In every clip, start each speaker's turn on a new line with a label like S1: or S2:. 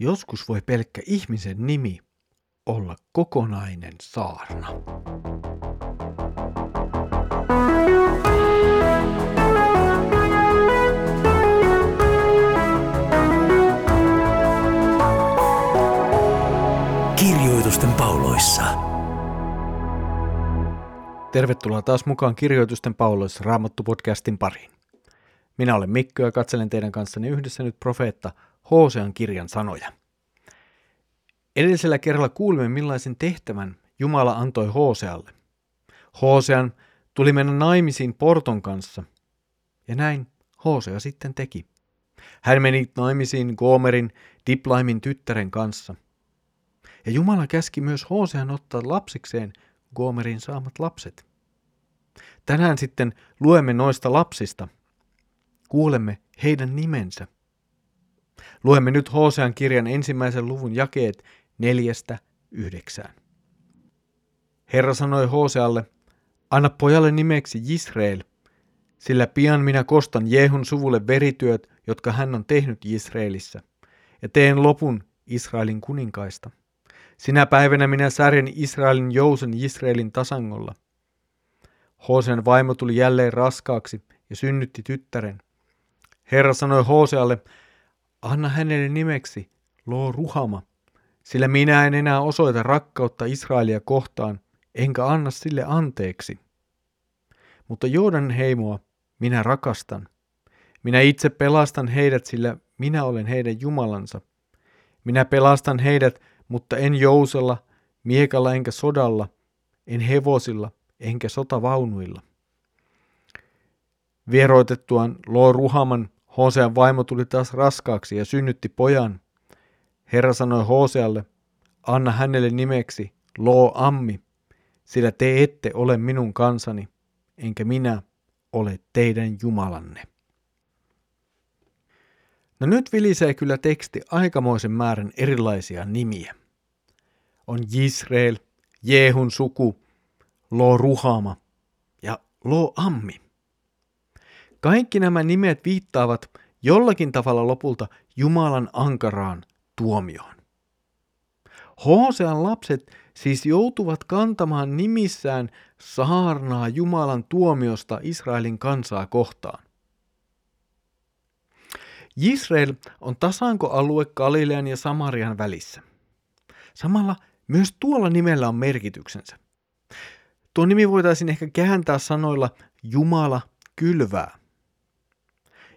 S1: Joskus voi pelkkä ihmisen nimi olla kokonainen saarna.
S2: Kirjoitusten pauloissa.
S1: Tervetuloa taas mukaan Kirjoitusten pauloissa Raamattu-podcastin pariin. Minä olen Mikko ja katselen teidän kanssanne yhdessä nyt profeetta Hosean kirjan sanoja. Edellisellä kerralla kuulimme, millaisen tehtävän Jumala antoi Hosealle. Hosean tuli mennä naimisiin Porton kanssa, ja näin Hosea sitten teki. Hän meni naimisiin Gomerin, Diplaimin tyttären kanssa. Ja Jumala käski myös Hosean ottaa lapsikseen Gomerin saamat lapset. Tänään sitten luemme noista lapsista. Kuulemme heidän nimensä. Luemme nyt Hosean kirjan ensimmäisen luvun jakeet neljästä yhdeksään. Herra sanoi Hosealle, anna pojalle nimeksi Israel, sillä pian minä kostan Jehun suvulle verityöt, jotka hän on tehnyt Israelissa, ja teen lopun Israelin kuninkaista. Sinä päivänä minä särjen Israelin jousen Israelin tasangolla. Hosean vaimo tuli jälleen raskaaksi ja synnytti tyttären. Herra sanoi Hosealle, anna hänelle nimeksi Lo Ruhama, sillä minä en enää osoita rakkautta Israelia kohtaan, enkä anna sille anteeksi. Mutta Joodan heimoa minä rakastan. Minä itse pelastan heidät, sillä minä olen heidän Jumalansa. Minä pelastan heidät, mutta en jousella, miekalla enkä sodalla, en hevosilla enkä sotavaunuilla. Vieroitettuaan Lo Ruhaman Hosean vaimo tuli taas raskaaksi ja synnytti pojan. Herra sanoi Hosealle, anna hänelle nimeksi Lo Ammi, sillä te ette ole minun kansani, enkä minä ole teidän Jumalanne. No nyt vilisee kyllä teksti aikamoisen määrän erilaisia nimiä. On Jisrael, Jehun suku, Lo Ruhama ja Lo Ammi. Kaikki nämä nimet viittaavat jollakin tavalla lopulta Jumalan ankaraan tuomioon. Hosean lapset siis joutuvat kantamaan nimissään saarnaa Jumalan tuomiosta Israelin kansaa kohtaan. Israel on tasankoalue Galilean ja Samarian välissä. Samalla myös tuolla nimellä on merkityksensä. Tuo nimi voitaisiin ehkä kääntää sanoilla Jumala kylvää.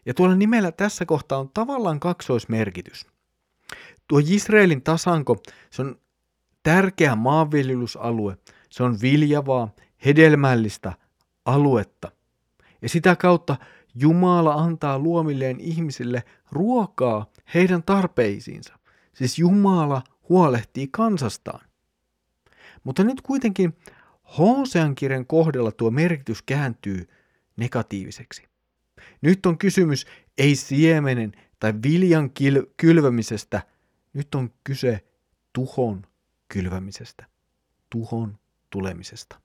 S1: Ja tuolla nimellä tässä kohtaa on tavallaan kaksoismerkitys. Tuo Israelin tasanko, se on tärkeä maanviljelysalue, se on viljavaa, hedelmällistä aluetta. Ja sitä kautta Jumala antaa luomilleen ihmisille ruokaa heidän tarpeisiinsa. Siis Jumala huolehtii kansastaan. Mutta nyt kuitenkin Hosean kirjan kohdalla tuo merkitys kääntyy negatiiviseksi. Nyt on kysymys ei siemenen tai viljan kil- kylvämisestä, nyt on kyse tuhon kylvämisestä, tuhon tulemisesta.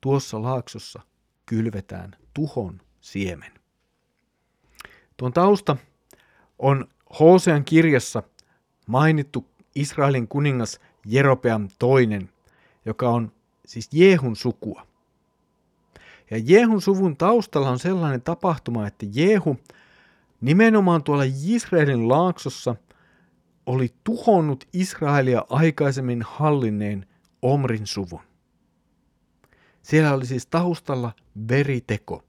S1: Tuossa laaksossa kylvetään tuhon siemen. Tuon tausta on Hosean kirjassa mainittu Israelin kuningas Jeropeam toinen, joka on siis Jehun sukua. Ja Jehun suvun taustalla on sellainen tapahtuma, että Jehu nimenomaan tuolla Israelin laaksossa oli tuhonnut Israelia aikaisemmin hallinneen Omrin suvun. Siellä oli siis taustalla veriteko.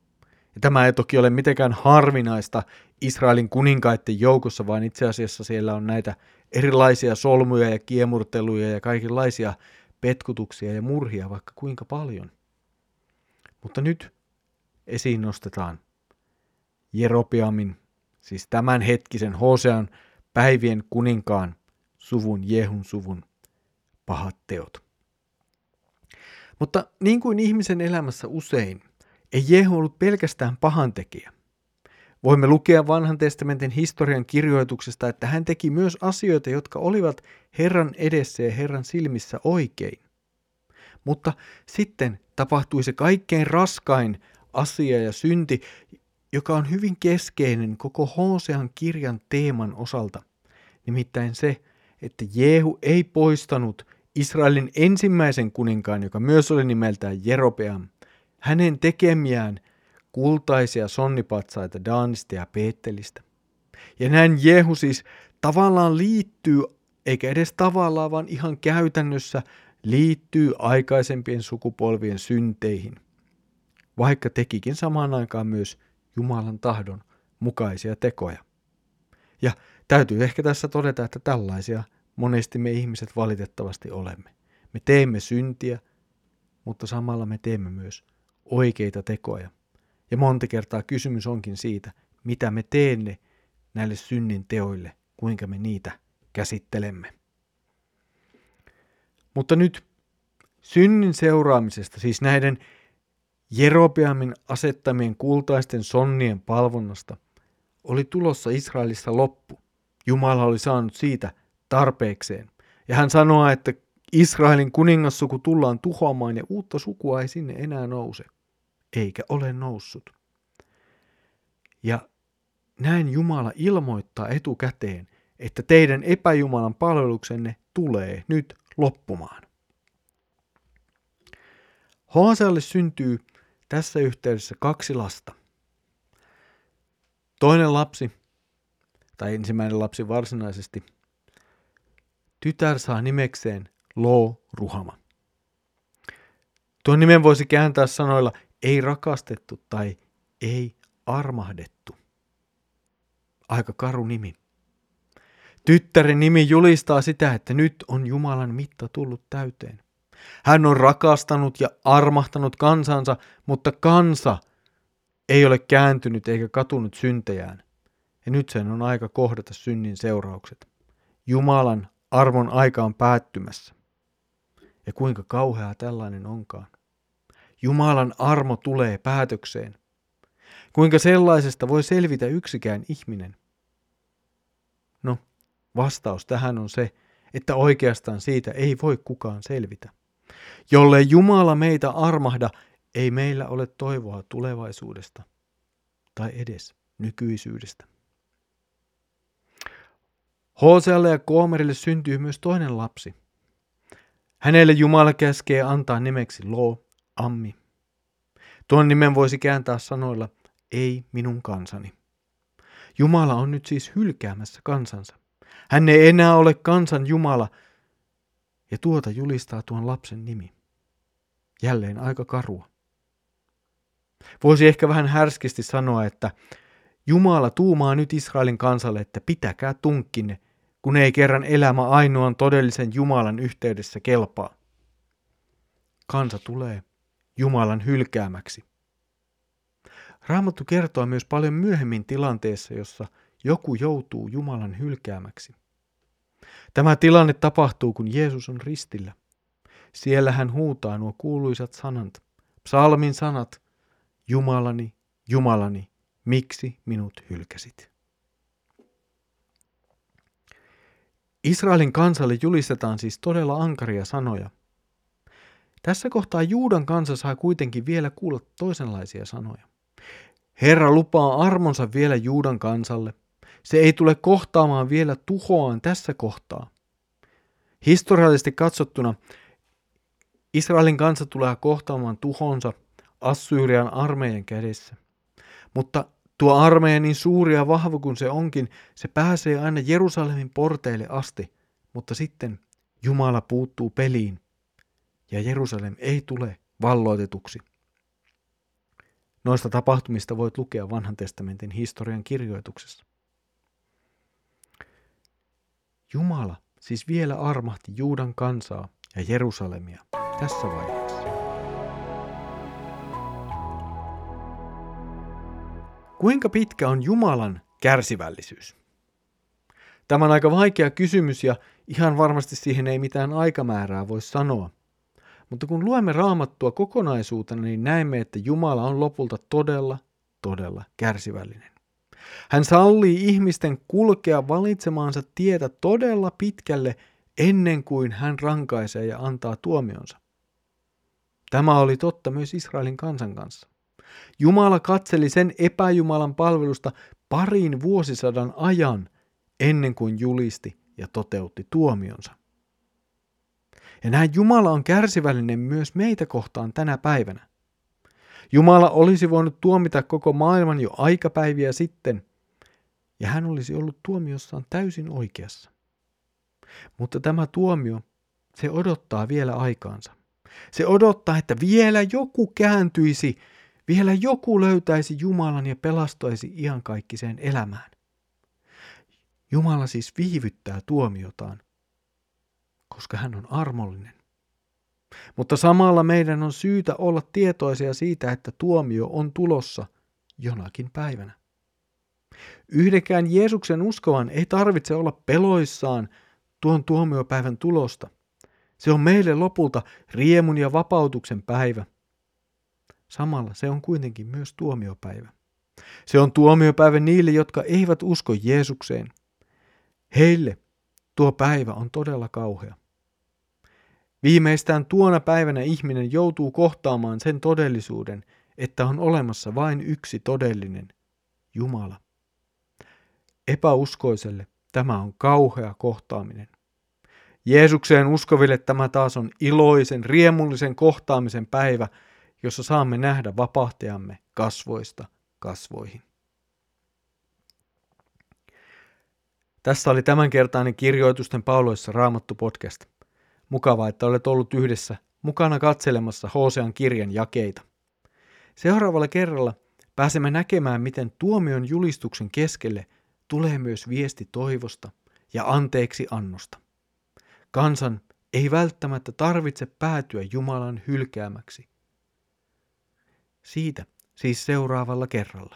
S1: Ja tämä ei toki ole mitenkään harvinaista Israelin kuninkaiden joukossa, vaan itse asiassa siellä on näitä erilaisia solmuja ja kiemurteluja ja kaikenlaisia petkutuksia ja murhia vaikka kuinka paljon. Mutta nyt esiin nostetaan Jeropiamin, siis tämän hetkisen Hosean päivien kuninkaan suvun, Jehun suvun pahat teot. Mutta niin kuin ihmisen elämässä usein, ei Jehu ollut pelkästään pahantekijä. Voimme lukea vanhan testamentin historian kirjoituksesta, että hän teki myös asioita, jotka olivat Herran edessä ja Herran silmissä oikein. Mutta sitten tapahtui se kaikkein raskain asia ja synti, joka on hyvin keskeinen koko Hosean kirjan teeman osalta. Nimittäin se, että Jehu ei poistanut Israelin ensimmäisen kuninkaan, joka myös oli nimeltään Jerobeam, hänen tekemiään kultaisia sonnipatsaita Daanista ja Peettelistä. Ja näin Jehu siis tavallaan liittyy, eikä edes tavallaan, vaan ihan käytännössä liittyy aikaisempien sukupolvien synteihin, vaikka tekikin samaan aikaan myös Jumalan tahdon mukaisia tekoja. Ja täytyy ehkä tässä todeta, että tällaisia monesti me ihmiset valitettavasti olemme. Me teemme syntiä, mutta samalla me teemme myös oikeita tekoja. Ja monta kertaa kysymys onkin siitä, mitä me teemme näille synnin teoille, kuinka me niitä käsittelemme. Mutta nyt synnin seuraamisesta, siis näiden Jerobeamin asettamien kultaisten sonnien palvonnasta, oli tulossa Israelissa loppu. Jumala oli saanut siitä tarpeekseen. Ja hän sanoo, että Israelin kuningassuku tullaan tuhoamaan ja uutta sukua ei sinne enää nouse, eikä ole noussut. Ja näin Jumala ilmoittaa etukäteen, että teidän epäjumalan palveluksenne tulee nyt loppumaan. Hoosealle syntyy tässä yhteydessä kaksi lasta. Toinen lapsi, tai ensimmäinen lapsi varsinaisesti, tytär saa nimekseen Lo Ruhama. Tuon nimen voisi kääntää sanoilla ei rakastettu tai ei armahdettu. Aika karu nimi. Tyttären nimi julistaa sitä, että nyt on Jumalan mitta tullut täyteen. Hän on rakastanut ja armahtanut kansansa, mutta kansa ei ole kääntynyt eikä katunut syntejään. Ja nyt sen on aika kohdata synnin seuraukset. Jumalan arvon aika on päättymässä. Ja kuinka kauheaa tällainen onkaan. Jumalan armo tulee päätökseen. Kuinka sellaisesta voi selvitä yksikään ihminen? No, vastaus tähän on se, että oikeastaan siitä ei voi kukaan selvitä. Jollei Jumala meitä armahda, ei meillä ole toivoa tulevaisuudesta tai edes nykyisyydestä. Hosealle ja Koomerille syntyy myös toinen lapsi. Hänelle Jumala käskee antaa nimeksi Lo Ammi. Tuon nimen voisi kääntää sanoilla ei minun kansani. Jumala on nyt siis hylkäämässä kansansa. Hän ei enää ole kansan Jumala, ja tuota julistaa tuon lapsen nimi. Jälleen aika karua. Voisi ehkä vähän härskisti sanoa, että Jumala tuumaa nyt Israelin kansalle, että pitäkää tunkkinne, kun ei kerran elämä ainoan todellisen Jumalan yhteydessä kelpaa. Kansa tulee Jumalan hylkäämäksi. Raamattu kertoo myös paljon myöhemmin tilanteessa, jossa joku joutuu Jumalan hylkäämäksi. Tämä tilanne tapahtuu, kun Jeesus on ristillä. Siellä hän huutaa nuo kuuluisat sanat, psalmin sanat, Jumalani, Jumalani, miksi minut hylkäsit? Israelin kansalle julistetaan siis todella ankaria sanoja. Tässä kohtaa Juudan kansa saa kuitenkin vielä kuulla toisenlaisia sanoja. Herra lupaa armonsa vielä Juudan kansalle. Se ei tule kohtaamaan vielä tuhoaan tässä kohtaa. Historiallisesti katsottuna Israelin kansa tulee kohtaamaan tuhonsa Assyrian armeijan kädessä. Mutta tuo armeija niin suuri ja vahva kuin se onkin, se pääsee aina Jerusalemin porteille asti, mutta sitten Jumala puuttuu peliin ja Jerusalem ei tule valloitetuksi. Noista tapahtumista voit lukea vanhan testamentin historian kirjoituksessa. Jumala siis vielä armahti Juudan kansaa ja Jerusalemia tässä vaiheessa. Kuinka pitkä on Jumalan kärsivällisyys? Tämä on aika vaikea kysymys ja ihan varmasti siihen ei mitään aikamäärää voi sanoa. Mutta kun luemme raamattua kokonaisuutena, niin näemme, että Jumala on lopulta todella, todella kärsivällinen. Hän sallii ihmisten kulkea valitsemaansa tietä todella pitkälle ennen kuin hän rankaisee ja antaa tuomionsa. Tämä oli totta myös Israelin kansan kanssa. Jumala katseli sen epäjumalan palvelusta parin vuosisadan ajan ennen kuin julisti ja toteutti tuomionsa. Ja näin Jumala on kärsivällinen myös meitä kohtaan tänä päivänä. Jumala olisi voinut tuomita koko maailman jo aikapäiviä sitten, ja hän olisi ollut tuomiossaan täysin oikeassa. Mutta tämä tuomio, se odottaa vielä aikaansa. Se odottaa, että vielä joku kääntyisi, vielä joku löytäisi Jumalan ja pelastaisi iankaikkiseen elämään. Jumala siis viivyttää tuomiotaan, koska hän on armollinen. Mutta samalla meidän on syytä olla tietoisia siitä, että tuomio on tulossa jonakin päivänä. Yhdenkään Jeesuksen uskovan ei tarvitse olla peloissaan tuon tuomiopäivän tulosta. Se on meille lopulta riemun ja vapautuksen päivä. Samalla se on kuitenkin myös tuomiopäivä. Se on tuomiopäivä niille, jotka eivät usko Jeesukseen. Heille tuo päivä on todella kauhea. Viimeistään tuona päivänä ihminen joutuu kohtaamaan sen todellisuuden, että on olemassa vain yksi todellinen, Jumala. Epäuskoiselle tämä on kauhea kohtaaminen. Jeesukseen uskoville tämä taas on iloisen, riemullisen kohtaamisen päivä, jossa saamme nähdä vapahtajamme kasvoista kasvoihin. Tässä oli tämänkertainen kirjoitusten pauloissa Raamattu podcast. Mukavaa, että olet ollut yhdessä mukana katselemassa Hosean kirjan jakeita. Seuraavalla kerralla pääsemme näkemään, miten tuomion julistuksen keskelle tulee myös viesti toivosta ja anteeksi annosta. Kansan ei välttämättä tarvitse päätyä Jumalan hylkäämäksi. Siitä siis seuraavalla kerralla.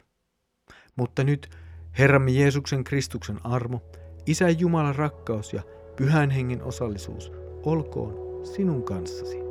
S1: Mutta nyt Herramme Jeesuksen Kristuksen armo, Isä Jumalan rakkaus ja Pyhän Hengen osallisuus olkoon sinun kanssasi.